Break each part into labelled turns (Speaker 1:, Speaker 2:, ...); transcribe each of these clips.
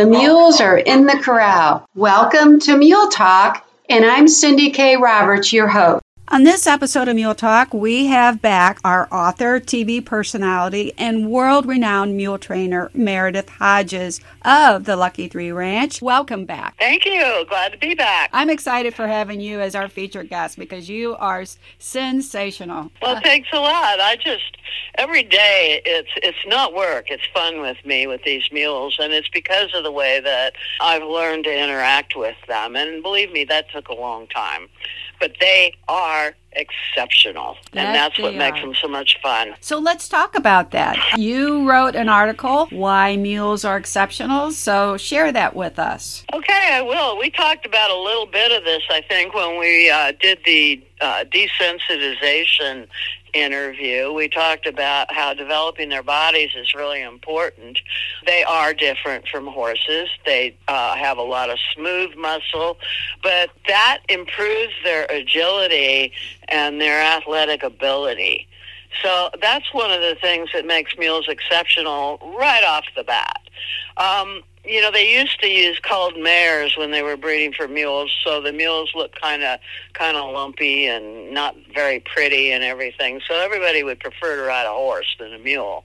Speaker 1: The mules are in the corral. Welcome to Mule Talk, and I'm Cindy K. Roberts, your host.
Speaker 2: On this episode of Mule Talk, we have back our author, TV personality, and world renowned mule trainer, Meredith Hodges of the Lucky Three Ranch. Welcome back.
Speaker 3: Thank you. Glad to be back.
Speaker 2: I'm excited for having you as our featured guest because you are sensational.
Speaker 3: Well, uh, thanks a lot. I just every day it's it's not work. It's fun with me with these mules and it's because of the way that I've learned to interact with them. And believe me, that took a long time but they are exceptional. and that's what makes them so much fun.
Speaker 2: So let's talk about that. You wrote an article, Why Mules Are Exceptional. So share that with us.
Speaker 3: Okay, I will. We talked about a little bit of this, I think, when we uh, did the uh, desensitization interview, we talked about how developing their bodies is really important. They are different from horses. They uh, have a lot of smooth muscle, but that improves their agility and their athletic ability. So that's one of the things that makes mules exceptional right off the bat. Um, you know, they used to use culled mares when they were breeding for mules, so the mules look kind of kind of lumpy and not very pretty and everything. So everybody would prefer to ride a horse than a mule.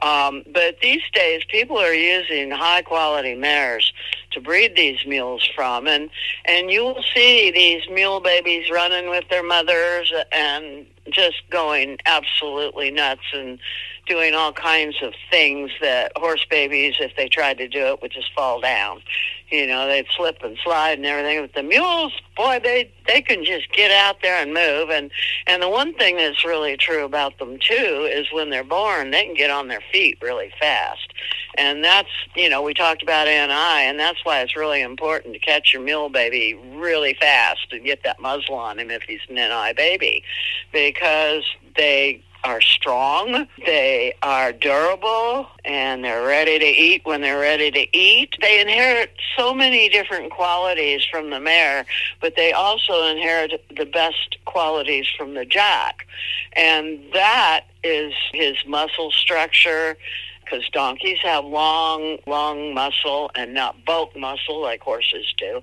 Speaker 3: Um, but these days, people are using high quality mares to breed these mules from, and and you will see these mule babies running with their mothers and just going absolutely nuts and doing all kinds of things that horse babies, if they tried to do it, would just fall down. You know, they'd slip and slide and everything. But the mules, boy, they they can just get out there and move. And and the one thing that's really true about them too is when they're born, they can get on their feet really fast. And that's you know we talked about ANI, and that's why it's really important to catch your mule baby really fast and get that muzzle on him if he's an NI baby, because they are strong, they are durable, and they're ready to eat when they're ready to eat. They inherit so many different qualities from the mare, but they also inherit the best qualities from the jack. And that is his muscle structure because donkeys have long, long muscle and not bulk muscle like horses do.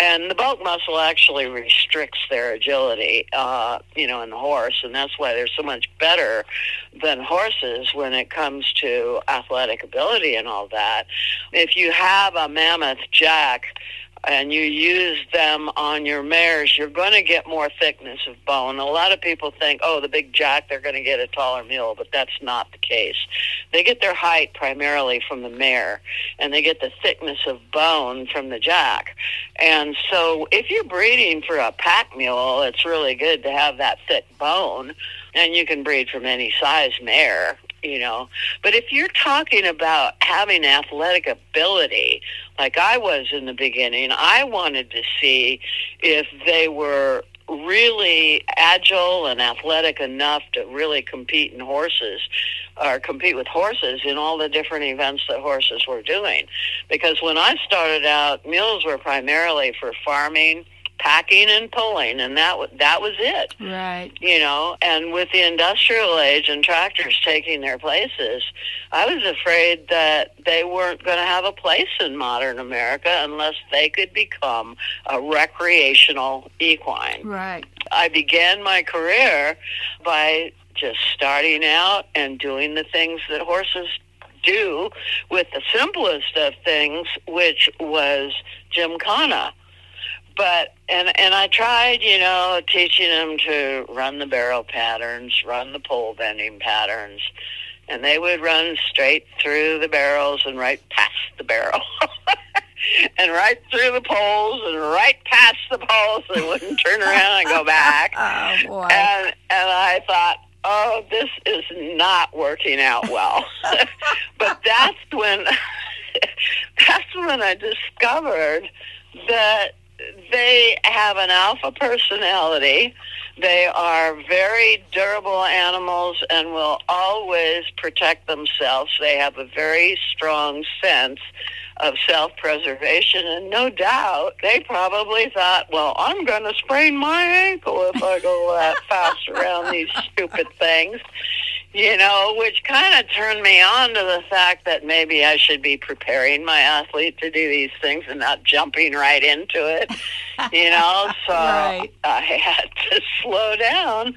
Speaker 3: And the bulk muscle actually restricts their agility, uh, you know, in the horse, and that's why they're so much better than horses when it comes to athletic ability and all that. If you have a mammoth jack, and you use them on your mares, you're going to get more thickness of bone. A lot of people think, oh, the big jack, they're going to get a taller mule, but that's not the case. They get their height primarily from the mare, and they get the thickness of bone from the jack. And so if you're breeding for a pack mule, it's really good to have that thick bone, and you can breed from any size mare you know. But if you're talking about having athletic ability, like I was in the beginning, I wanted to see if they were really agile and athletic enough to really compete in horses or compete with horses in all the different events that horses were doing. Because when I started out, mules were primarily for farming packing and pulling, and that that was it.
Speaker 2: Right.
Speaker 3: You know, and with the industrial age and tractors taking their places, I was afraid that they weren't going to have a place in modern America unless they could become a recreational equine.
Speaker 2: Right.
Speaker 3: I began my career by just starting out and doing the things that horses do with the simplest of things, which was gymkhana but and and I tried, you know, teaching them to run the barrel patterns, run the pole bending patterns, and they would run straight through the barrels and right past the barrel. and right through the poles and right past the poles. They wouldn't turn around and go back.
Speaker 2: oh boy!
Speaker 3: And and I thought, oh, this is not working out well. but that's when that's when I discovered that they have an alpha personality. They are very durable animals and will always protect themselves. They have a very strong sense of self preservation. And no doubt they probably thought, well, I'm going to sprain my ankle if I go that fast around these stupid things you know, which kind of turned me on to the fact that maybe I should be preparing my athlete to do these things and not jumping right into it, you know. So right. I had to slow down,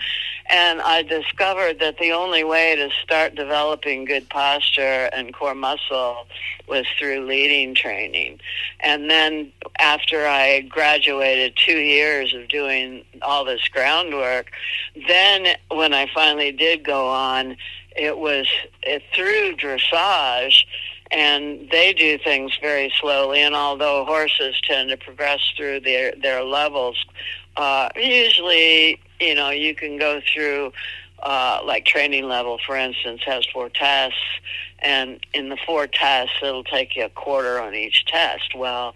Speaker 3: and I discovered that the only way to start developing good posture and core muscle was through leading training. And then after I graduated two years of doing all this groundwork, then when I finally did go on, it was it, through dressage and they do things very slowly and although horses tend to progress through their their levels uh, usually you know you can go through uh, like training level, for instance, has four tests, and in the four tests, it'll take you a quarter on each test. Well,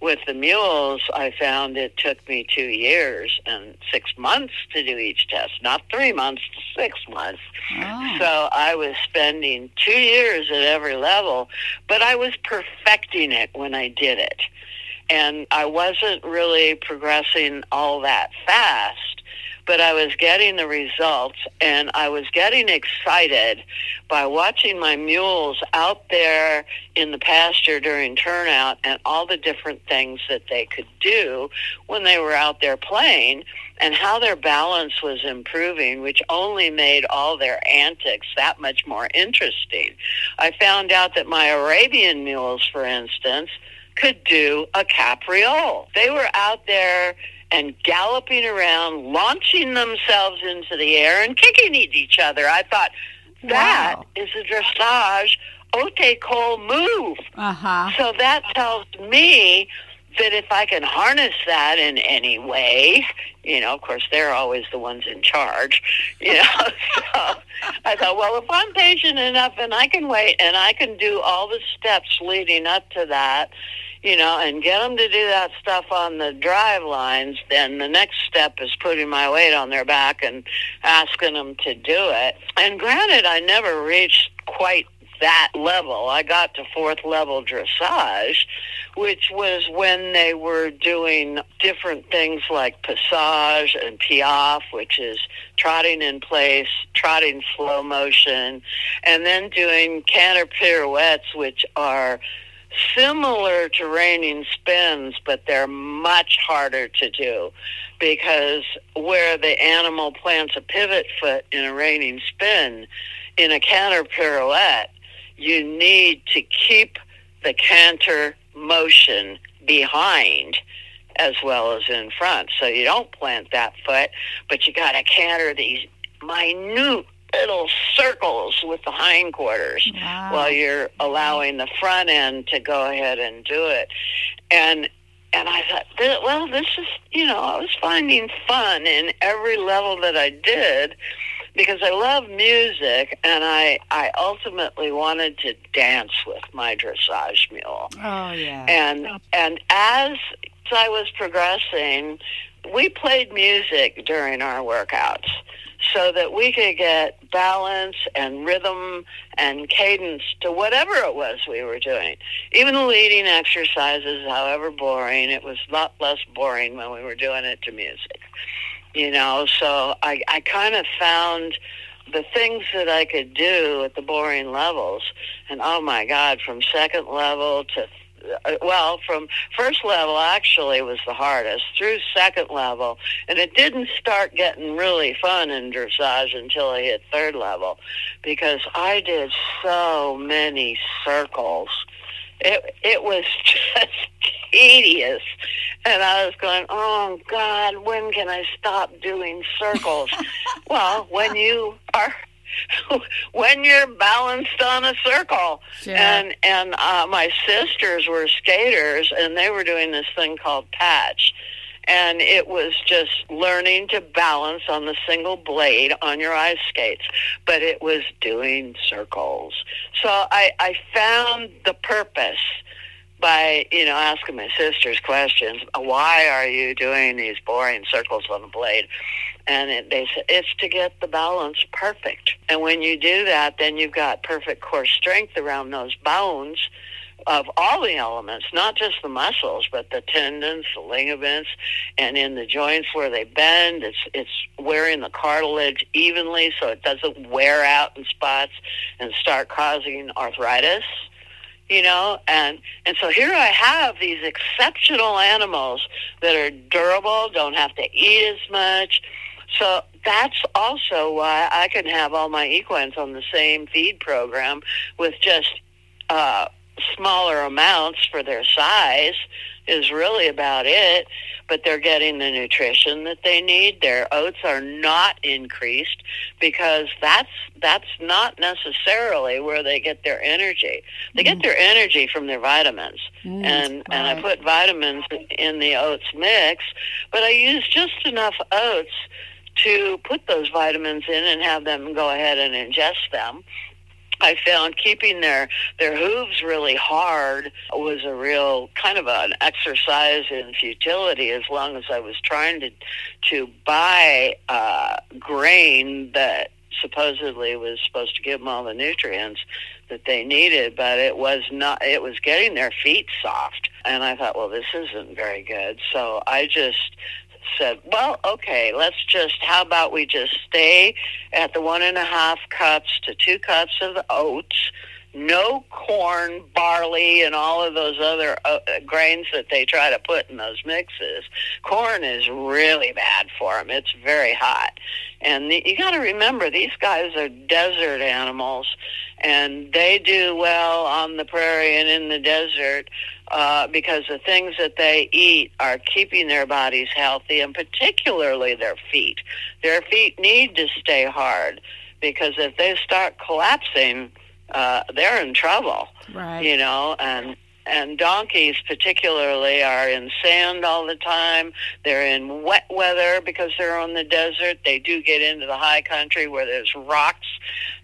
Speaker 3: with the mules, I found it took me two years and six months to do each test, not three months to six months. Oh. So I was spending two years at every level, but I was perfecting it when I did it. And I wasn't really progressing all that fast but I was getting the results and I was getting excited by watching my mules out there in the pasture during turnout and all the different things that they could do when they were out there playing and how their balance was improving, which only made all their antics that much more interesting. I found out that my Arabian mules, for instance, could do a capriole. They were out there and galloping around, launching themselves into the air and kicking at each other. I thought that wow. is a dressage haute école move.
Speaker 2: Uh-huh.
Speaker 3: So that tells me that if I can harness that in any way, you know, of course they're always the ones in charge, you know. so I thought, well, if I'm patient enough and I can wait and I can do all the steps leading up to that, you know, and get them to do that stuff on the drive lines, then the next step is putting my weight on their back and asking them to do it. And granted, I never reached quite that level. I got to fourth level dressage, which was when they were doing different things like passage and piaffe, which is trotting in place, trotting slow motion, and then doing canter pirouettes, which are similar to reining spins, but they're much harder to do because where the animal plants a pivot foot in a reining spin, in a canter pirouette, you need to keep the canter motion behind as well as in front. So you don't plant that foot, but you got to canter these minute little circles with the hindquarters wow. while you're allowing the front end to go ahead and do it. And and I thought, well, this is you know, I was finding fun in every level that I did because I love music and I I ultimately wanted to dance with my dressage mule.
Speaker 2: Oh yeah.
Speaker 3: And and as I was progressing, we played music during our workouts so that we could get balance and rhythm and cadence to whatever it was we were doing. Even the leading exercises, however boring, it was a lot less boring when we were doing it to music. You know, so I, I kind of found the things that I could do at the boring levels. And oh my God, from second level to Uh, well, from first level actually was the hardest through second level, and it didn't start getting really fun in dressage until I hit third level, because I did so many circles. It it was just tedious, and I was going, "Oh God, when can I stop doing circles?" well, when you are when you're balanced on a circle.
Speaker 2: Sure.
Speaker 3: And and uh, my sisters were skaters, and they were doing this thing called patch. And it was just learning to balance on the single blade on your ice skates, but it was doing circles. So I, I found the purpose by you know asking my sisters questions. Why are you doing these boring circles on the blade? And it, it's to get the balance perfect. And when you do that, then you've got perfect core strength around those bones of all the elements, not just the muscles, but the tendons, the ligaments, and in the joints where they bend. It's it's wearing the cartilage evenly so it doesn't wear out in spots and start causing arthritis. You know, and and so here I have these exceptional animals that are durable, don't have to eat as much. So that's also why I can have all my equines on the same feed program with just uh, smaller amounts for their size is really about it. But they're getting the nutrition that they need. Their oats are not increased because that's that's not necessarily where they get their energy. They mm. get their energy from their vitamins. Mm, and and I put vitamins in the oats mix but I use just enough oats to put those vitamins in and have them go ahead and ingest them I found keeping their their hooves really hard was a real kind of an exercise in futility. As long as I was trying to to buy uh, grain that supposedly was supposed to give them all the nutrients that they needed, but it was not. It was getting their feet soft, and I thought, well, this isn't very good. So I just said, well, okay, let's just, how about we just stay at the one and a half cups to two cups of oats, no corn, barley, and all of those other uh, grains that they try to put in those mixes. Corn is really bad for them. It's very hot. And the, you got to remember, these guys are desert animals, and they do well on the prairie and in the desert uh, because the things that they eat are keeping their bodies healthy, and particularly their feet. Their feet need to stay hard because if they start collapsing, uh, they're in trouble.
Speaker 2: Right.
Speaker 3: You know, and and donkeys particularly are in sand all the time. They're in wet weather because they're on the desert. They do get into the high country where there's rocks,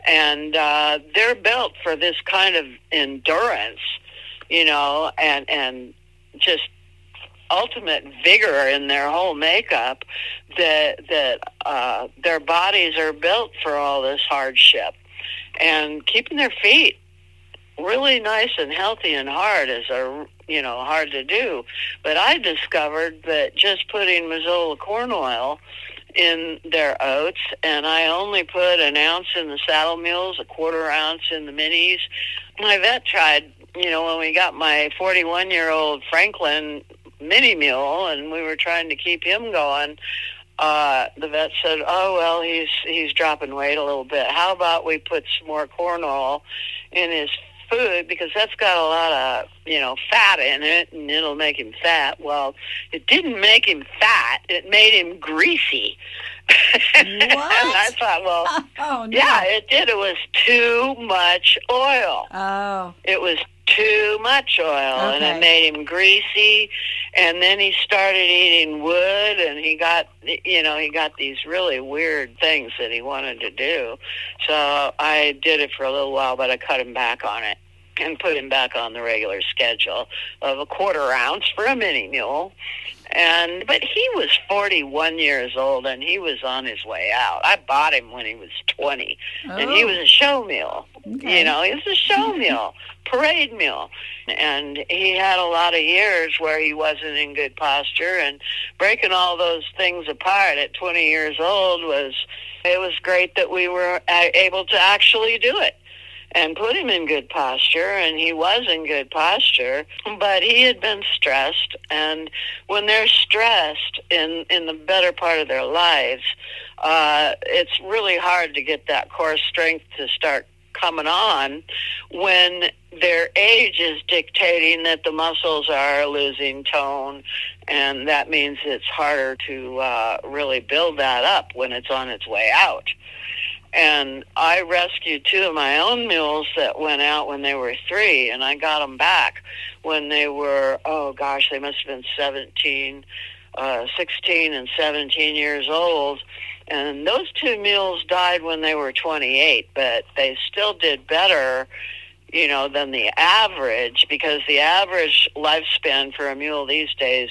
Speaker 3: and uh, they're built for this kind of endurance you know, and and just ultimate vigor in their whole makeup that that uh, their bodies are built for all this hardship. And keeping their feet really nice and healthy and hard is a you know hard to do. But i discovered that just putting mazola corn oil in their oats and i only put an ounce in the saddle mules a quarter ounce in the minis. My vet tried you know, when we got my 41 year old Franklin mini mule and we were trying to keep him going, uh, the vet said, "Oh well, he's he's dropping weight a little bit. How about we put some more corn oil in his food because that's got a lot of you know fat in it, and it'll make him fat." Well, it didn't make him fat; it made him greasy.
Speaker 2: What? and
Speaker 3: I thought, well,
Speaker 2: oh, no.
Speaker 3: yeah, it did. It was too much oil.
Speaker 2: Oh,
Speaker 3: it was too much oil okay. and it made him greasy. And then he started eating wood and he got you know he got these really weird things that he wanted to do. So i did it for a little while but i cut him back on it and put him back on the regular schedule of a quarter ounce for a mini mule and but he was 41 years old and he was on his way out i bought him when he was 20 oh. and he oh. was a show mule okay. you know he was a show mule parade mule and he had a lot of years where he wasn't in good posture and breaking all those things apart at 20 years old was it was great that we were uh, able to actually do it and put him in good posture, and he was in good posture, but he had been stressed. And when they're stressed in, in the better part of their lives, uh, it's really hard to get that core strength to start coming on when their age is dictating that the muscles are losing tone and that means it's harder to uh, really build that up when it's on its way out and I rescued two of my own mules that went out when they were three, and I got them back when they were, oh gosh, they must have been 17, uh, 16 and 17 years old. And those two mules died when they were 28, but they still did better, you know, than the average because the average lifespan for a mule these days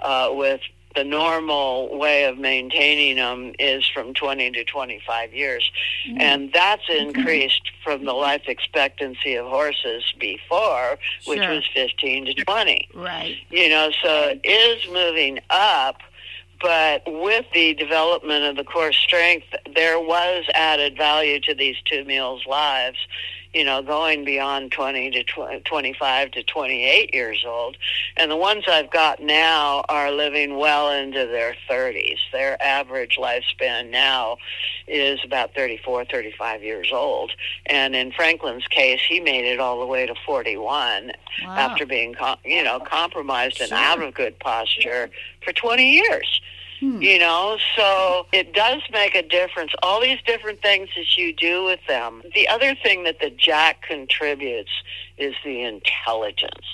Speaker 3: uh, with the normal way of maintaining them is from 20 to 25 years. Mm-hmm. And that's increased from the life expectancy of horses before, which sure. was 15 to 20.
Speaker 2: Right.
Speaker 3: You know, so it is moving up but with the development of the core strength, there was added value to these two mules' lives you know, going beyond 20 to 20, 25 to 28 years old. And the ones I've got now are living well into their 30s. Their average lifespan now is about 34, 35 years old. And in Franklin's case, he made it all the way to 41 wow. after being, you know, compromised and out of good posture for 20 years. Hmm. You know, so it does make a difference. All these different things that you do with them. The other thing that the jack contributes is the intelligence.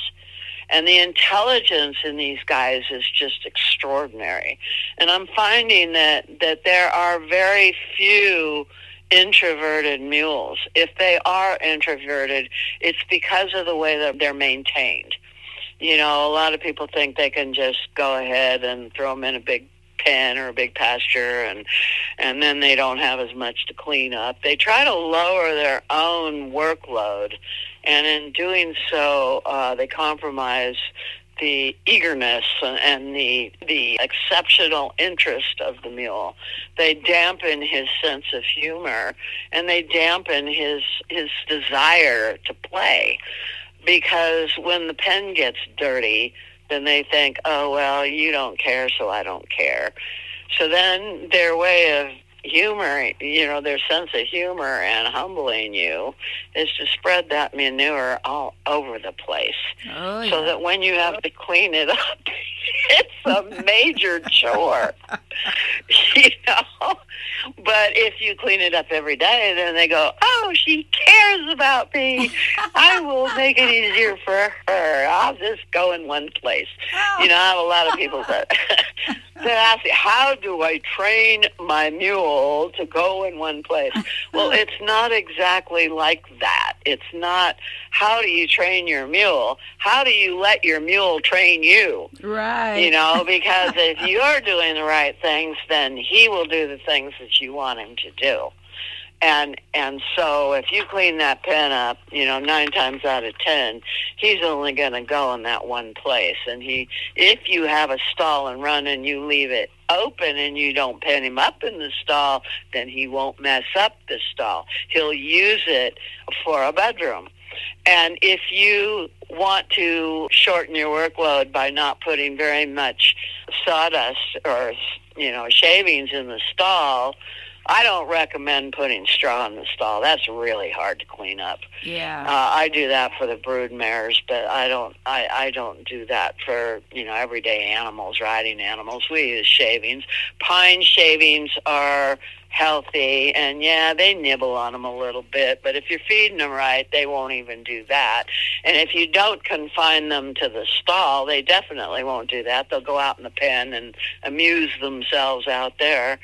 Speaker 3: And the intelligence in these guys is just extraordinary. And I'm finding that, that there are very few introverted mules. If they are introverted, it's because of the way that they're maintained. You know, a lot of people think they can just go ahead and throw them in a big pen or a big pasture and and then they don't have as much to clean up. They try to lower their own workload and in doing so uh, they compromise the eagerness and the the exceptional interest of the mule. They dampen his sense of humor and they dampen his his desire to play because when the pen gets dirty, then they think, oh, well, you don't care, so I don't care. So then their way of humor, you know, their sense of humor and humbling you is to spread that manure all over the place. Oh, yeah. So that when you have to clean it up, it's a major chore. you know? But if you clean it up every day, then they go, oh, she cares about me. I will make it easier for her. I'll just go in one place. You know, I have a lot of people that that ask me, how do I train my mule to go in one place? well, it's not exactly like that. It's not how do you train your mule? How do you let your mule train you?
Speaker 2: Right.
Speaker 3: You know, because if you're doing the right things, then he will do the things that you want him to do and and so if you clean that pen up, you know, nine times out of ten, he's only going to go in that one place. And he, if you have a stall and run and you leave it open and you don't pen him up in the stall, then he won't mess up the stall. He'll use it for a bedroom. And if you want to shorten your workload by not putting very much sawdust or you know shavings in the stall I don't recommend putting straw in the stall. That's really hard to clean up.
Speaker 2: Yeah.
Speaker 3: Uh, I do that for the brood mares, but I don't. I I don't do that for you know everyday animals, riding animals. We use shavings. Pine shavings are healthy and yeah they nibble on them a little bit but if you're feeding them right they won't even do that. And if you don't confine them to the stall they definitely won't do that. They'll go out in the pen and amuse themselves out there.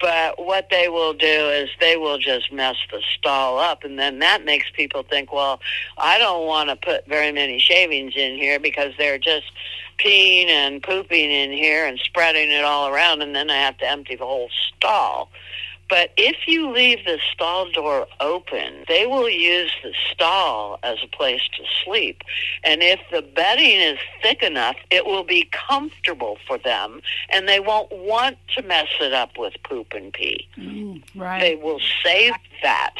Speaker 3: But what they will do is they will just mess the stall up and then that makes people think well i don't want to put very many shavings in here because they're just peeing and pooping in here and spreading it all around and then i have to empty the whole stall but if you leave the stall door open, they will use the stall as a place to sleep. And if the bedding is thick enough, it will be comfortable for them and they won't want to mess it up with poop and pee.
Speaker 2: Mm, right.
Speaker 3: They will save that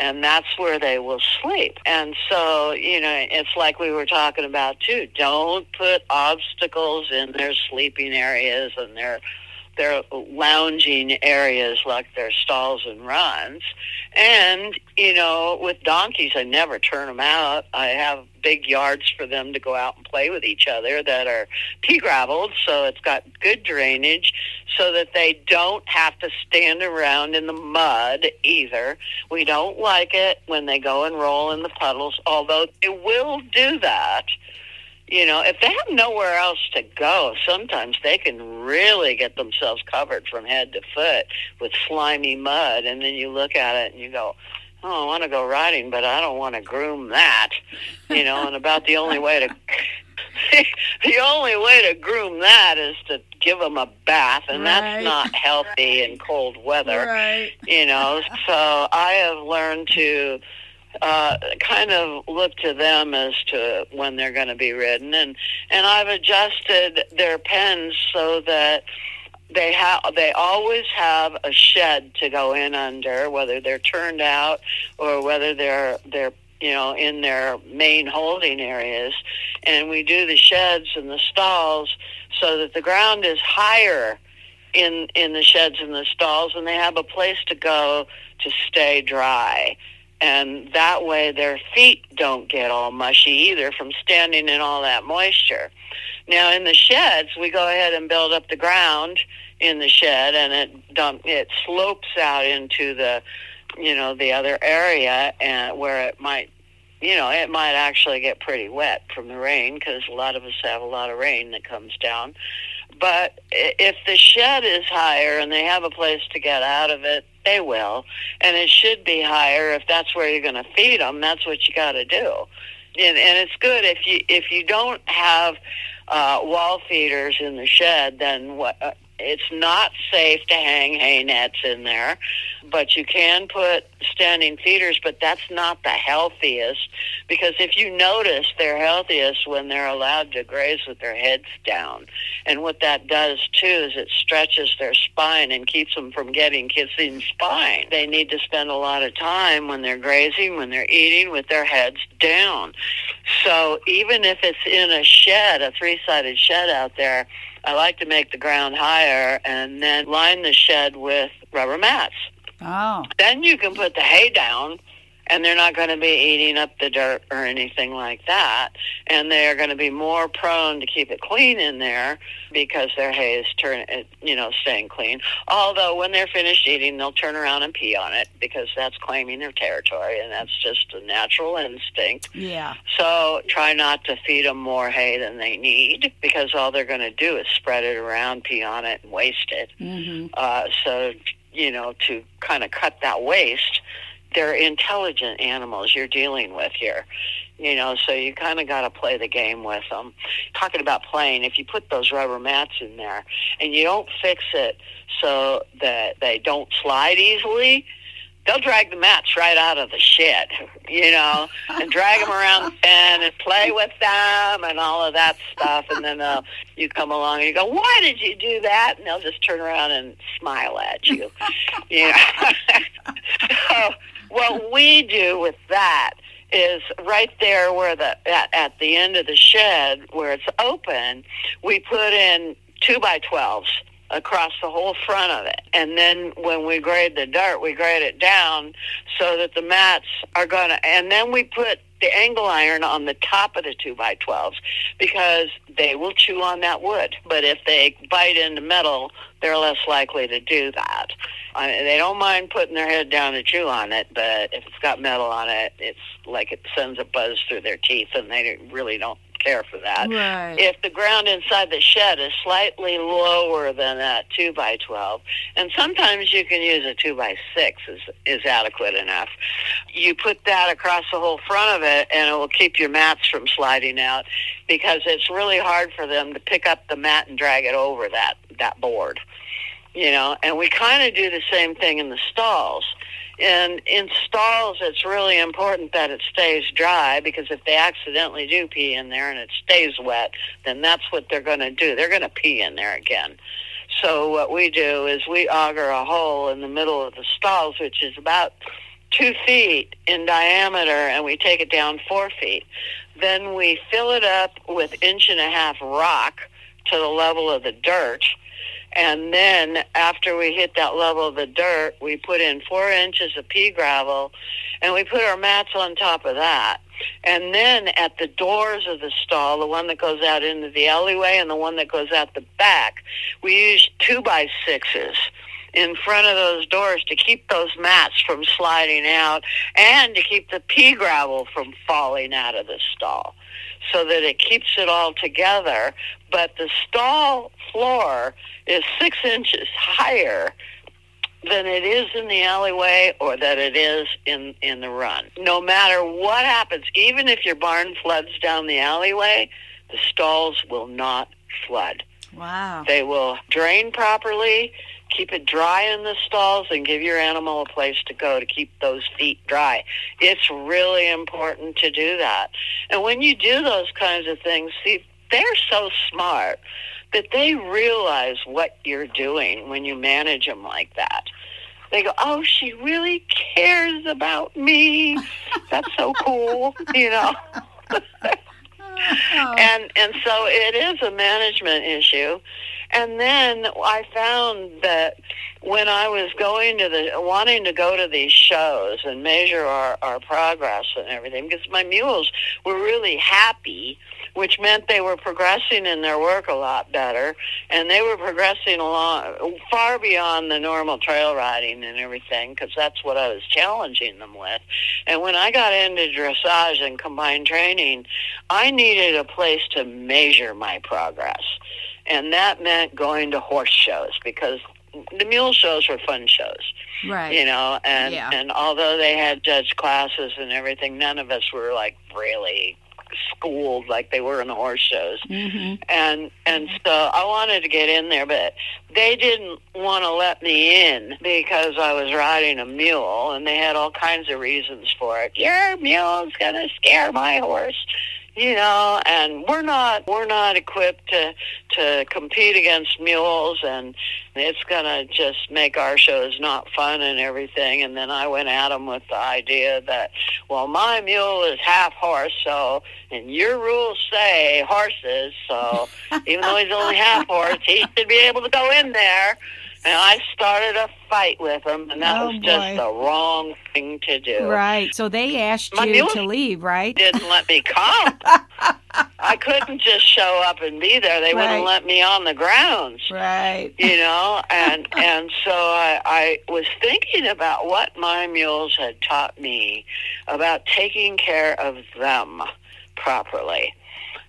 Speaker 3: and that's where they will sleep. And so, you know, it's like we were talking about too. Don't put obstacles in their sleeping areas and their their lounging areas like their stalls and runs. And, you know, with donkeys, I never turn them out. I have big yards for them to go out and play with each other that are pea graveled, so it's got good drainage so that they don't have to stand around in the mud either. We don't like it when they go and roll in the puddles, although they will do that you know, if they have nowhere else to go, sometimes they can really get themselves covered from head to foot with slimy mud. And then you look at it and you go, oh, I want to go riding, but I don't want to groom that. You know, and about the only way to the only way to groom that is to give them a bath, and
Speaker 2: Right.
Speaker 3: that's not healthy in cold weather.
Speaker 2: Right.
Speaker 3: You know, so I have learned to uh, kind of look to them as to when they're going to be ridden, and and I've adjusted their pens so that they have they always have a shed to go in under, whether they're turned out or whether they're they're you know in their main holding areas, and we do the sheds and the stalls so that the ground is higher in in the sheds and the stalls, and they have a place to go to stay dry. And that way their feet don't get all mushy either from standing in all that moisture. Now in the sheds, we go ahead and build up the ground in the shed, and it dump it slopes out into the, you know, the other area, and where it might, you know, it might actually get pretty wet from the rain because a lot of us have a lot of rain that comes down. But if the shed is higher and they have a place to get out of it, they will, and it should be higher if that's where you're going to feed them. That's what you got to do, and, and it's good if you if you don't have uh, wall feeders in the shed, then what? Uh, it's not safe to hang hay nets in there, but you can put standing feeders, but that's not the healthiest because if you notice, they're healthiest when they're allowed to graze with their heads down. And what that does too is it stretches their spine and keeps them from getting kissing spine. They need to spend a lot of time when they're grazing, when they're eating, with their heads down. So even if it's in a shed, a three sided shed out there, I like to make the ground higher and then line the shed with rubber mats.
Speaker 2: Oh.
Speaker 3: Then you can put the hay down and they're not going to be eating up the dirt or anything like that. And they're going to be more prone to keep it clean in there because their hay is turn, you know, staying clean. Although when they're finished eating, they'll turn around and pee on it because that's claiming their territory, and that's just a natural instinct.
Speaker 2: Yeah.
Speaker 3: So try not to feed them more hay than they need because all they're going to do is spread it around, pee on it, and waste it.
Speaker 2: Mm-hmm.
Speaker 3: Uh, so, you know, to kind of cut that waste, they're intelligent animals you're dealing with here. You know, so you kind of got to play the game with them. Talking about playing, if you put those rubber mats in there and you don't fix it so that they don't slide easily, they'll drag the mats right out of the shed, you know, and drag them around the pen and play with them and all of that stuff. And then uh, you come along and you go, "Why did you do that?" And they'll just turn around and smile at you, you know. so what we do with that is right there where the at, at the end of the shed where it's open, we put in two by twelves across the whole front of it. And then when we grade the dirt, we grade it down so that the mats are going to, and then we put the angle iron on the top of the 2 by 12s because they will chew on that wood. But if they bite into metal, they're less likely to do that. I mean, they don't mind putting their head down to chew on it, but if it's got metal on it, it's like it sends a buzz through their teeth, and they really don't care for that.
Speaker 2: Right.
Speaker 3: If the ground inside the shed is slightly lower than that two by twelve, and sometimes you can use a two by six is is adequate enough. You put that across the whole front of it, and it will keep your mats from sliding out because it's really hard for them to pick up the mat and drag it over that that board. You know, and we kind of do the same thing in the stalls. And in stalls, it's really important that it stays dry because if they accidentally do pee in there and it stays wet, then that's what they're going to do. They're going to pee in there again. So what we do is we auger a hole in the middle of the stalls, which is about two feet in diameter, and we take it down four feet. Then we fill it up with inch and a half rock to the level of the dirt. And then after we hit that level of the dirt, we put in four inches of pea gravel and we put our mats on top of that. And then at the doors of the stall, the one that goes out into the alleyway and the one that goes out the back, we use two by sixes in front of those doors to keep those mats from sliding out and to keep the pea gravel from falling out of the stall so that it keeps it all together. But the stall floor is six inches higher than it is in the alleyway or that it is in, in the run. No matter what happens, even if your barn floods down the alleyway, the stalls will not flood.
Speaker 2: Wow.
Speaker 3: They will drain properly, keep it dry in the stalls, and give your animal a place to go to keep those feet dry. It's really important to do that. And when you do those kinds of things, see, they're so smart that they realize what you're doing when you manage them like that. They go, oh, she really cares about me. That's so cool, you know. And and so it is a management issue. And then I found that when I was going to the wanting to go to these shows and measure our, our progress and everything, because my mules were really happy, which meant they were progressing in their work a lot better, and they were progressing along far beyond the normal trail riding and everything, because that's what I was challenging them with. And when I got into dressage and combined training, I needed a place to measure my progress and that meant going to horse shows because the mule shows were fun shows,
Speaker 2: right.
Speaker 3: you know. And
Speaker 2: Yeah.
Speaker 3: and although they had judge classes and everything, none of us were like really schooled like they were in the horse shows.
Speaker 2: hmm
Speaker 3: And and so I wanted to get in there, but they didn't want to let me in because I was riding a mule, and they had all kinds of reasons for it. Your mule's gonna scare my horse, you know. And we're not we're not equipped to to compete against mules, and it's gonna just make our shows not fun and everything. And then I went at them with the idea that, well, my mule is half horse, so and your rules say horses, so even though he's only half horse, he should be able to go in there. And I started a fight with them, and that
Speaker 2: Oh,
Speaker 3: was just
Speaker 2: boy.
Speaker 3: the wrong thing to do.
Speaker 2: Right. So they asked
Speaker 3: My
Speaker 2: you to leave, right?
Speaker 3: Didn't let me come. I couldn't just show up and be there. They
Speaker 2: Right.
Speaker 3: wouldn't let me on the grounds
Speaker 2: Right.
Speaker 3: you know and and so I, I was thinking about what my mules had taught me about taking care of them properly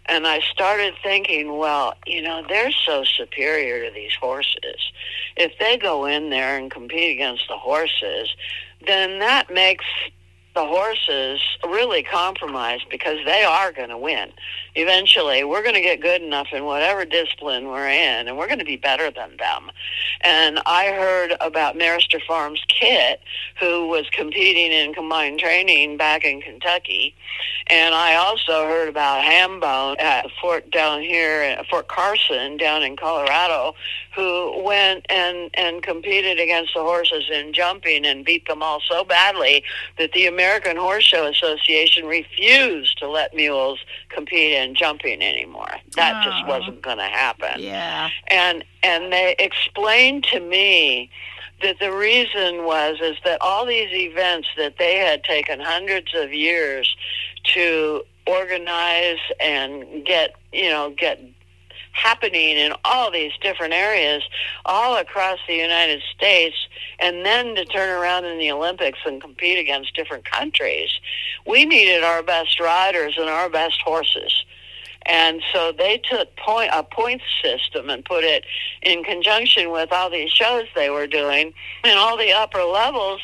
Speaker 3: and I started thinking, well, you know, they're so superior to these horses. If they go in there and compete against the horses, then that makes the horses really compromised because they are going to win. Eventually, we're going to get good enough in whatever discipline we're in, and we're going to be better than them. And I heard about Marister Farms Kit, who was competing in combined training back in Kentucky. And I also heard about Hambone at Fort down here, Fort Carson down in Colorado, who went and, and competed against the horses in jumping and beat them all so badly that the American Horse Show Association refused to let mules compete in jumping anymore. That just
Speaker 2: oh.
Speaker 3: wasn't going to happen
Speaker 2: Yeah.
Speaker 3: and and they explained to me that the reason was is that all these events that they had taken hundreds of years to organize and get you know get happening in all these different areas all across the United States and then to turn around in the Olympics and compete against different countries. We needed our best riders and our best horses. And so they took point a point system and put it in conjunction with all these shows they were doing. And all the upper levels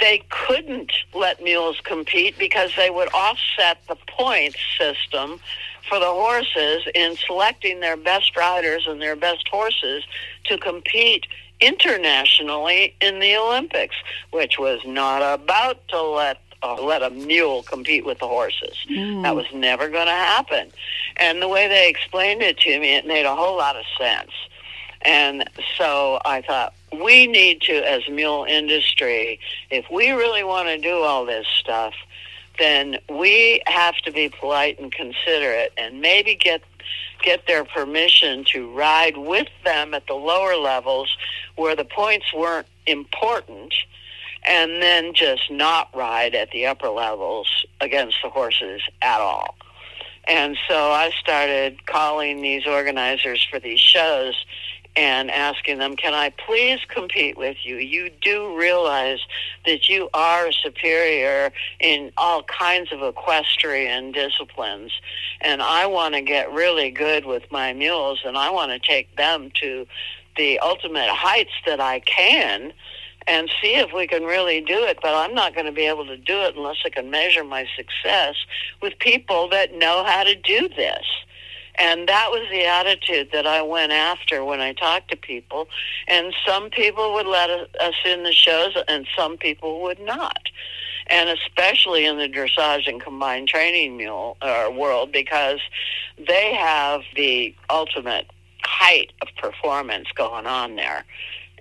Speaker 3: they couldn't let mules compete because they would offset the point system for the horses in selecting their best riders and their best horses to compete internationally in the Olympics, which was not about to let uh, let a mule compete with the horses.
Speaker 2: Mm.
Speaker 3: That was never going to happen. And the way they explained it to me, it made a whole lot of sense. And so I thought, we need to, as mule industry, if we really want to do all this stuff, then we have to be polite and considerate and maybe get get their permission to ride with them at the lower levels where the points weren't important and then just not ride at the upper levels against the horses at all. And so I started calling these organizers for these shows and asking them, can I please compete with you? You do realize that you are superior in all kinds of equestrian disciplines. And I want to get really good with my mules and I want to take them to the ultimate heights that I can and see if we can really do it. But I'm not going to be able to do it unless I can measure my success with people that know how to do this. And that was the attitude that I went after when I talked to people. And some people would let us in the shows, and some people would not. And especially in the dressage and combined training mule uh, world, because they have the ultimate height of performance going on there.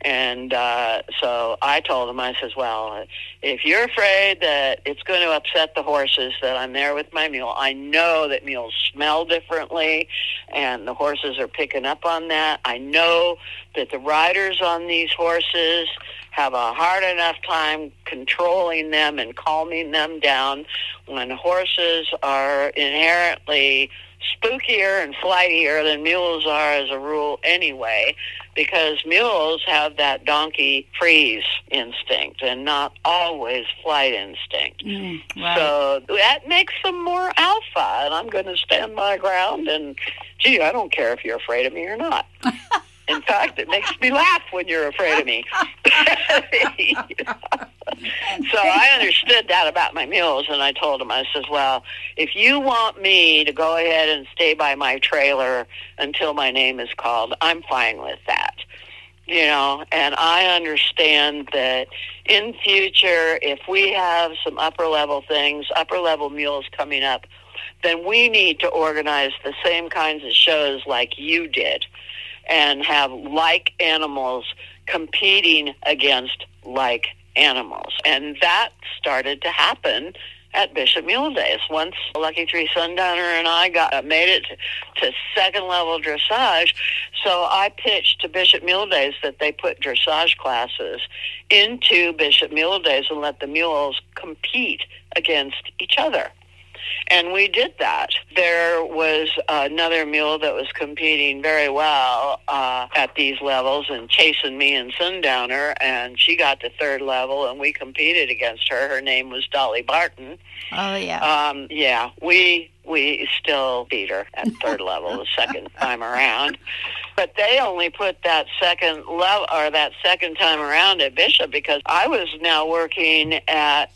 Speaker 3: And uh, so I told him, I says, well, if you're afraid that it's going to upset the horses that I'm there with my mule, I know that mules smell differently and the horses are picking up on that. I know that the riders on these horses have a hard enough time controlling them and calming them down when horses are inherently spookier and flightier than mules are as a rule anyway, because mules have that donkey freeze instinct and not always flight instinct. Mm, right. So that makes them more alpha, and I'm going to stand my ground and, gee, I don't care if you're afraid of me or not. In fact, it makes me laugh when you're afraid of me. so I understood that about my mules, and I told him, I says, well, if you want me to go ahead and stay by my trailer until my name is called, I'm fine with that. You know, and I understand that in future, if we have some upper level things, upper level mules coming up, then we need to organize the same kinds of shows like you did and have like animals competing against like animals. And that started to happen at Bishop Mule Days. Once Lucky Three Sundowner and I got made it to second level dressage, so I pitched to Bishop Mule Days that they put dressage classes into Bishop Mule Days and let the mules compete against each other. And we did that. There was another mule that was competing very well uh, at these levels and chasing me and Sundowner, and she got to third level, and we competed against her. Her name was Dolly Barton.
Speaker 2: Oh yeah.
Speaker 3: Um, yeah, we we still beat her at third level the second time around. But they only put that second level or that second time around at Bishop because I was now working at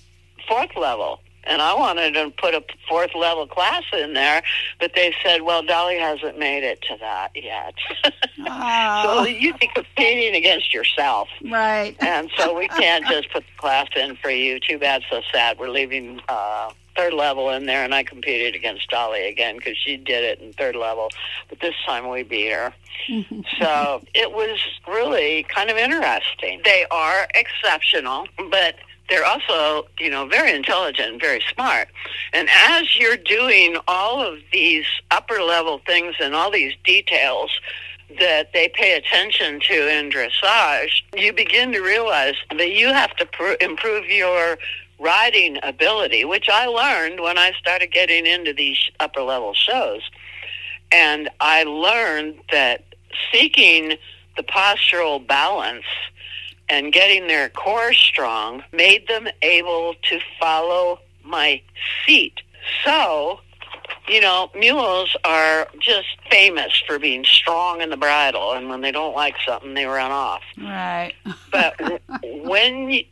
Speaker 3: fourth level and I wanted to put a fourth level class in there, but they said, "Well, Dolly hasn't made it to that yet." Oh. so you'd be competing against yourself,
Speaker 2: right?
Speaker 3: and so we can't just put the class in for you. Too bad, so sad. We're leaving uh, third level in there, and I competed against Dolly again because she did it in third level, but this time we beat her. so it was really kind of interesting. They are exceptional, but they're also, you know, very intelligent, very smart. And as you're doing all of these upper level things and all these details that they pay attention to in dressage, you begin to realize that you have to pr- improve your riding ability, which I learned when I started getting into these upper level shows. And I learned that seeking the postural balance and getting their core strong made them able to follow my seat. So, you know, mules are just famous for being strong in the bridle, and when they don't like something, they run off.
Speaker 2: Right.
Speaker 3: but when you,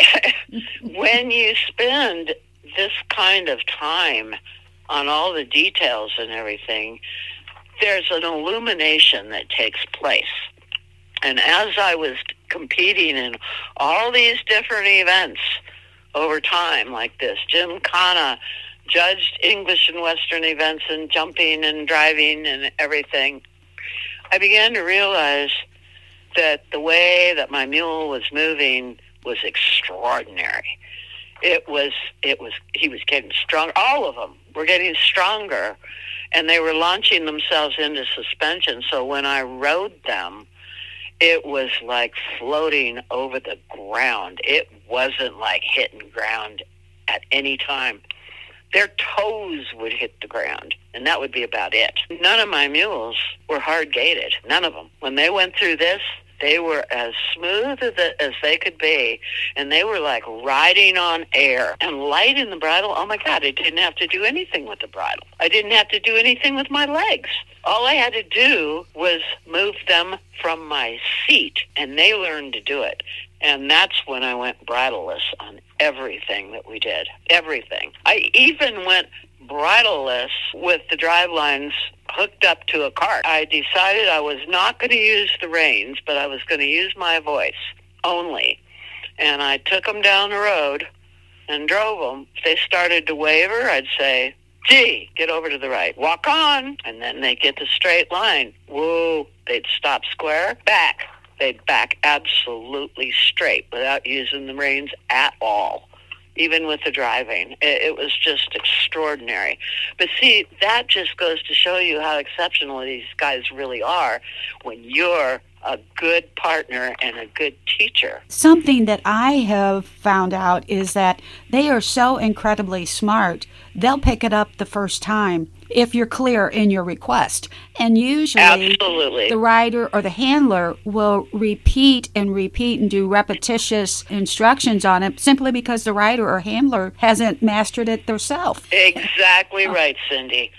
Speaker 3: when you spend this kind of time on all the details and everything, there's an illumination that takes place. And as I was competing in all these different events over time like this. Jim Kana judged English and Western events and jumping and driving and everything. I began to realize that the way that my mule was moving was extraordinary. It was, it was, he was getting stronger. All of them were getting stronger and they were launching themselves into suspension. So when I rode them, it was like floating over the ground. It wasn't like hitting ground at any time. Their toes would hit the ground, and that would be about it. None of my mules were hard gaited. None of them. When they went through this, they were as smooth as, they could be, and they were like riding on air and light in the bridle. Oh my God, I didn't have to do anything with the bridle. I didn't have to do anything with my legs. All I had to do was move them from my seat, and they learned to do it. And that's when I went bridleless on everything that we did. Everything. I even went bridleless with the drive lines hooked up to a cart. I decided I was not going to use the reins, but I was going to use my voice only. And I took them down the road and drove them. If they started to waver, I'd say, gee, get over to the right, walk on. And then they'd get the straight line. Whoa, they'd stop square, back. They'd back absolutely straight without using the reins at all even with the driving. It, it, was just extraordinary. But see, that just goes to show you how exceptional these guys really are when you're a good partner and a good teacher.
Speaker 2: Something that I have found out is that they are so incredibly smart, they'll pick it up the first time if you're clear in your request. And usually
Speaker 3: Absolutely.
Speaker 2: the rider or the handler will repeat and repeat and do repetitious instructions on it simply because the rider or handler hasn't mastered it themselves.
Speaker 3: Exactly oh. right, Cindy.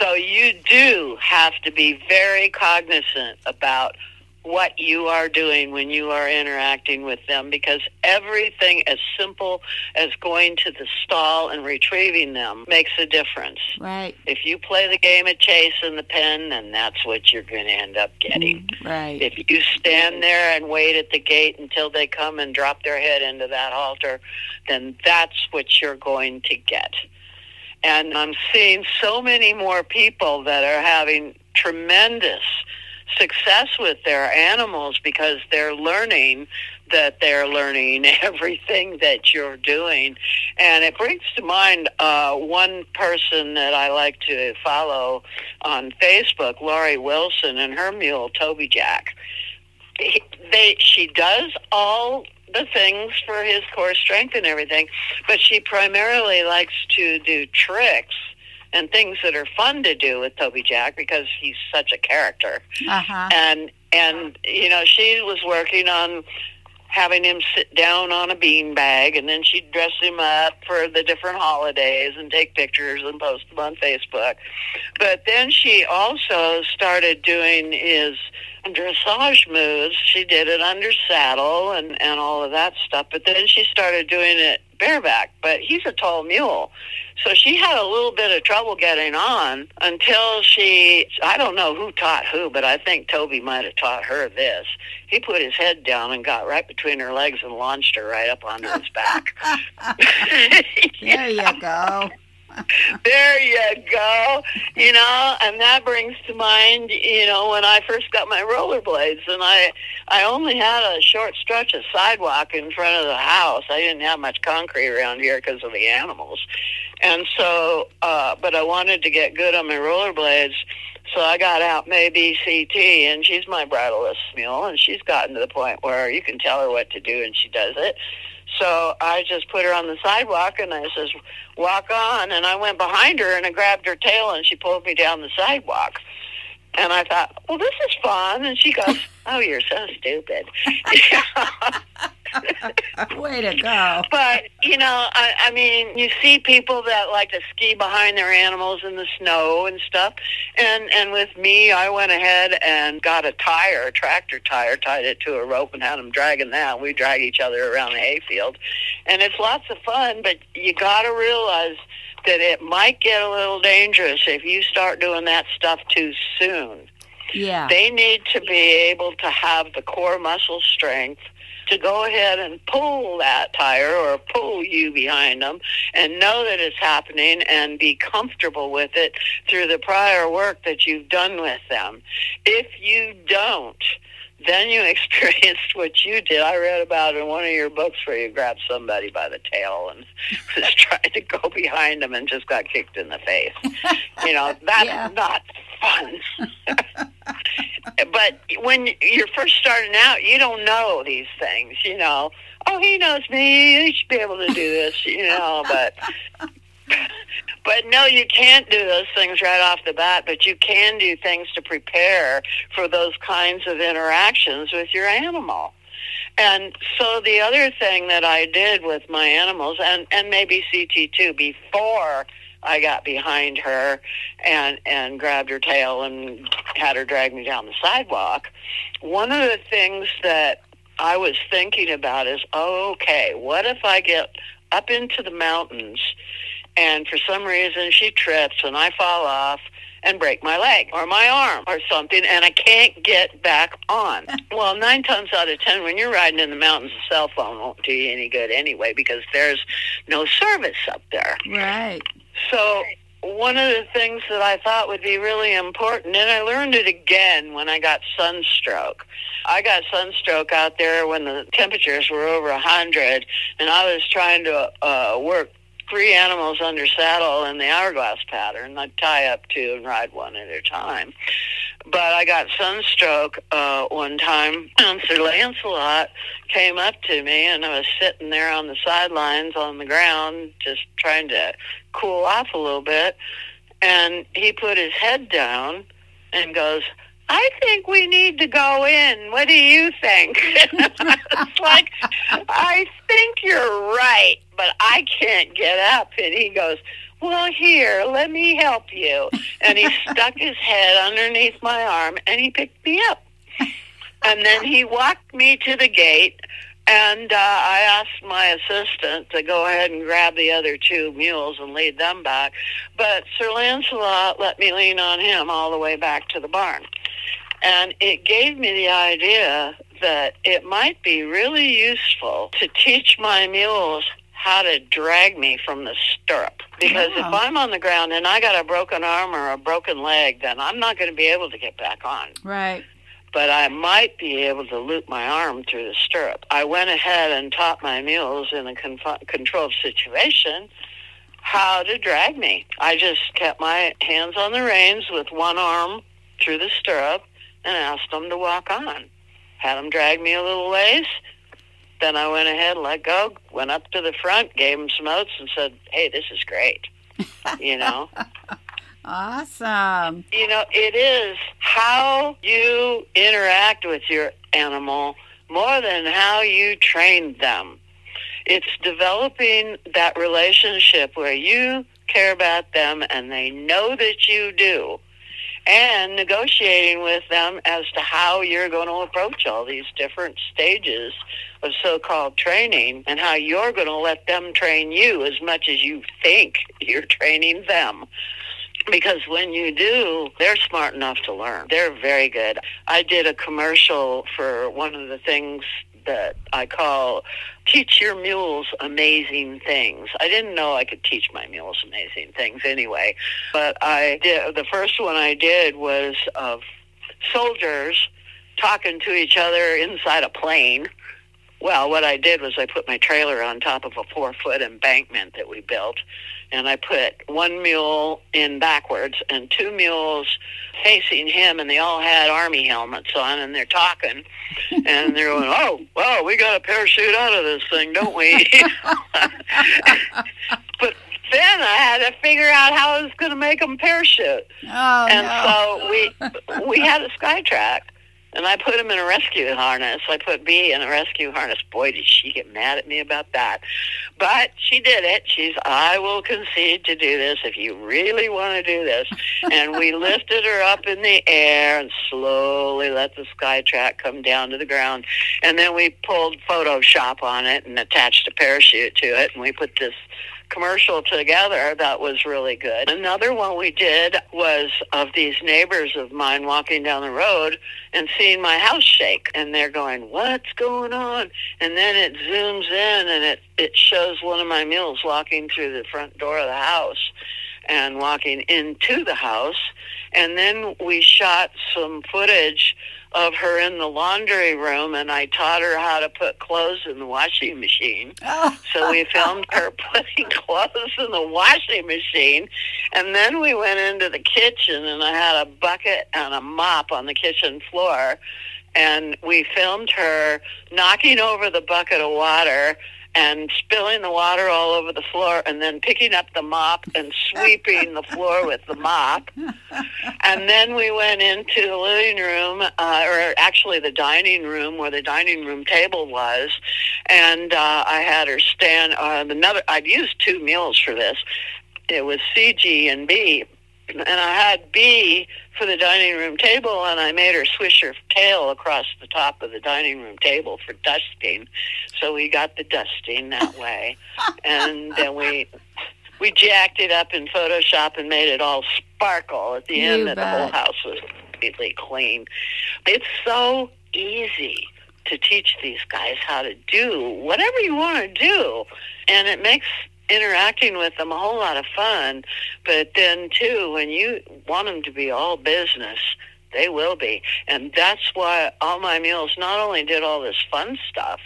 Speaker 3: So you do have to be very cognizant about what you are doing when you are interacting with them because everything as simple as going to the stall and retrieving them makes a difference.
Speaker 2: Right.
Speaker 3: If you play the game of chase in the pen, then that's what you're going to end up getting.
Speaker 2: Mm, right.
Speaker 3: If you stand there and wait at the gate until they come and drop their head into that halter, then that's what you're going to get. And I'm seeing so many more people that are having tremendous success with their animals because they're learning that they're learning everything that you're doing. And it brings to mind uh, one person that I like to follow on Facebook, Laurie Wilson, and her mule, Toby Jack. He, they, she does all the things for his core strength and everything, but she primarily likes to do tricks and things that are fun to do with Toby Jack because he's such a character.
Speaker 2: Uh-huh.
Speaker 3: And and you know, she was working on having him sit down on a bean bag and then she'd dress him up for the different holidays and take pictures and post them on Facebook. But then she also started doing his dressage moves. She did it under saddle and, and all of that stuff. But then she started doing it bareback. But he's a tall mule. So she had a little bit of trouble getting on until she, I don't know who taught who, but I think Toby might have taught her this. He put his head down and got right between her legs and launched her right up onto his back.
Speaker 2: there you go
Speaker 3: there you go. You know, and that brings to mind, you know, when I first got my rollerblades and I I only had a short stretch of sidewalk in front of the house. I didn't have much concrete around here because of the animals. And so uh but I wanted to get good on my rollerblades. So I got out maybe CT, and she's my bridleless mule, and she's gotten to the point where you can tell her what to do, and she does it. So I just put her on the sidewalk and I says, walk on. And I went behind her and I grabbed her tail and she pulled me down the sidewalk. And I thought, well, this is fun. And she goes, oh, you're so stupid.
Speaker 2: Way to go.
Speaker 3: But, you know, I, I mean, you see people that like to ski behind their animals in the snow and stuff. And, and with me, I went ahead and got a tire, a tractor tire, tied it to a rope and had them dragging that. We drag each other around the hayfield. And it's lots of fun, but you got to realize that it might get a little dangerous if you start doing that stuff too soon.
Speaker 2: Yeah.
Speaker 3: They need to be able to have the core muscle strength to go ahead and pull that tire or pull you behind them and know that it's happening and be comfortable with it through the prior work that you've done with them. If you don't, then you experienced what you did. I read about in one of your books where you grabbed somebody by the tail and was trying to go behind them and just got kicked in the face. You know, that's
Speaker 2: Yeah.
Speaker 3: not fun. but when you're first starting out, you don't know these things, you know. Oh, he knows me. He should be able to do this, you know, but but no, you can't do those things right off the bat, but you can do things to prepare for those kinds of interactions with your animal. And so the other thing that I did with my animals, and, and maybe CT too, before I got behind her and, and grabbed her tail and had her drag me down the sidewalk, one of the things that I was thinking about is, oh, okay, what if I get up into the mountains and for some reason she trips and I fall off and break my leg or my arm or something, and I can't get back on. well, nine times out of ten, when you're riding in the mountains, a cell phone won't do you any good anyway because there's no service up there.
Speaker 2: Right.
Speaker 3: So one of the things that I thought would be really important, and I learned it again when I got sunstroke. I got sunstroke out there when the temperatures were over a 100, and I was trying to uh, work three animals under saddle in the hourglass pattern. I'd tie up two and ride one at a time. But I got sunstroke uh, one time, and Sir Lancelot came up to me, and I was sitting there on the sidelines on the ground, just trying to cool off a little bit. And he put his head down and goes, I think we need to go in. What do you think? it's like, I think you're right, but I can't get up. And he goes, Well, here, let me help you. And he stuck his head underneath my arm and he picked me up. And then he walked me to the gate. And uh, I asked my assistant to go ahead and grab the other two mules and lead them back. But Sir Lancelot let me lean on him all the way back to the barn. And it gave me the idea that it might be really useful to teach my mules how to drag me from the stirrup. Because
Speaker 2: Wow.
Speaker 3: if I'm on the ground and I got a broken arm or a broken leg, then I'm not going to be able to get back on.
Speaker 2: Right.
Speaker 3: But I might be able to loop my arm through the stirrup. I went ahead and taught my mules in a conf- controlled situation how to drag me. I just kept my hands on the reins with one arm through the stirrup and asked them to walk on. Had them drag me a little ways. Then I went ahead, let go, went up to the front, gave them some oats, and said, "Hey, this is great." You know,
Speaker 2: Awesome.
Speaker 3: you know, it is how you interact with your animal more than how you train them. It's developing that relationship where you care about them and they know that you do and negotiating with them as to how you're going to approach all these different stages of so-called training and how you're going to let them train you as much as you think you're training them because when you do, they're smart enough to learn. They're very good. I did a commercial for one of the things that I call teach your mules amazing things. I didn't know I could teach my mules amazing things anyway, but I did the first one I did was of soldiers talking to each other inside a plane. Well, what I did was I put my trailer on top of a four foot embankment that we built, and I put one mule in backwards and two mules facing him, and they all had army helmets on, and they're talking, and they're going, "Oh, well, we got a parachute out of this thing, don't we?" but then I had to figure out how I was going to make them parachute
Speaker 2: Oh,
Speaker 3: and
Speaker 2: no.
Speaker 3: so we we had a SkyTrak and I put him in a rescue harness. I put B in a rescue harness. Boy, did she get mad at me about that. But she did it. She's, I will concede to do this if you really want to do this. and we lifted her up in the air and slowly let the SkyTrak come down to the ground. And then we pulled Photoshop on it and attached a parachute to it. And we put this commercial together that was really good. Another one we did was of these neighbors of mine walking down the road and seeing my house shake and they're going, "What's going on?" And then it zooms in and it it shows one of my mules walking through the front door of the house and walking into the house and then we shot some footage of her in the laundry room and I taught her how to put clothes in the washing machine.
Speaker 2: Oh,
Speaker 3: So we filmed her putting clothes in the washing machine. And then we went into the kitchen and I had a bucket and a mop on the kitchen floor. And we filmed her knocking over the bucket of water and spilling the water all over the floor and then picking up the mop and sweeping the floor with the mop. And then we went into the living room, uh, or actually the dining room where the dining room table was, and uh, I had her stand. Uh, another, I'd used two meals for this. It was CG and B, and I had B for the dining room table, and I made her swish her tail across the top of the dining room table for dusting. So we got the dusting that way, and then we We jacked it up in Photoshop and made it all sparkle at the
Speaker 2: You
Speaker 3: end that the whole house was completely clean. It's so easy to teach these guys how to do whatever you want to do. And it makes interacting with them a whole lot of fun. But then, too, when you want them to be all business, they will be. And that's why all my meals not only did all this fun stuff,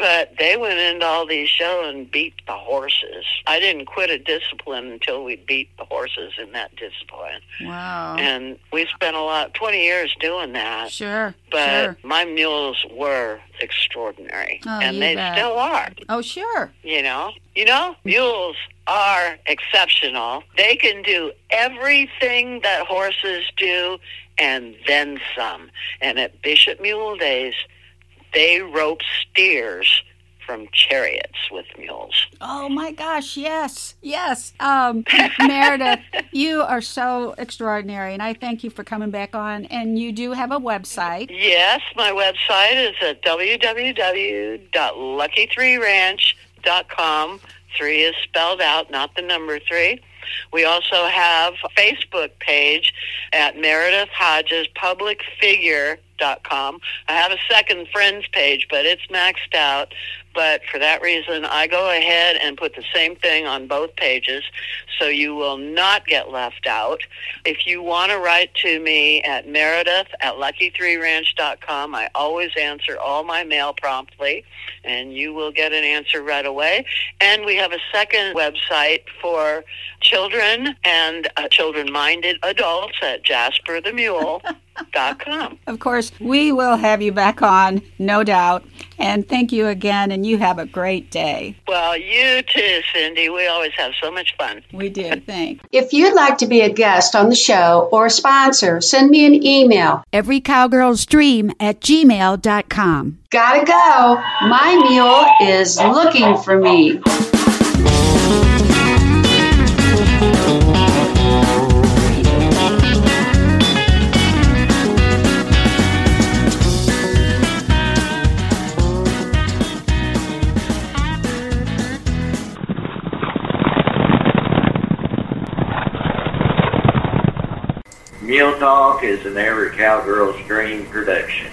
Speaker 3: but they went into all these shows and beat the horses. I didn't quit a discipline until we beat the horses in that discipline.
Speaker 2: Wow.
Speaker 3: And we spent a lot, 20 years doing that.
Speaker 2: Sure.
Speaker 3: But
Speaker 2: sure.
Speaker 3: my mules were extraordinary.
Speaker 2: Oh,
Speaker 3: and they
Speaker 2: bet.
Speaker 3: still are,
Speaker 2: Oh, sure.
Speaker 3: you know? You know, mules are exceptional. They can do everything that horses do and then some. And at Bishop Mule Days, they rope steers from chariots with mules.
Speaker 2: Oh my gosh, yes, yes. Um, Meredith, you are so extraordinary, and I thank you for coming back on. And you do have a website.
Speaker 3: Yes, my website is at www.lucky3ranch.com. Three is spelled out, not the number three. We also have a Facebook page at Meredith Hodges Public Figure.com. I have a second friends page, but it's maxed out. But for that reason, I go ahead and put the same thing on both pages so you will not get left out. If you want to write to me at Meredith at lucky3ranch.com, I always answer all my mail promptly, and you will get an answer right away. And we have a second website for children and uh, children minded adults at jasperthemule.com.
Speaker 2: Of course, we will have you back on, no doubt. And thank you again, and you have a great day.
Speaker 3: Well, you too, Cindy. We always have so much fun.
Speaker 2: We do. Thanks.
Speaker 1: If you'd like to be a guest on the show or a sponsor, send me an email.
Speaker 2: Every cowgirl's dream at gmail.com.
Speaker 1: Gotta go. My mule is looking for me.
Speaker 4: Mule Talk is an Every Cowgirl's Dream production.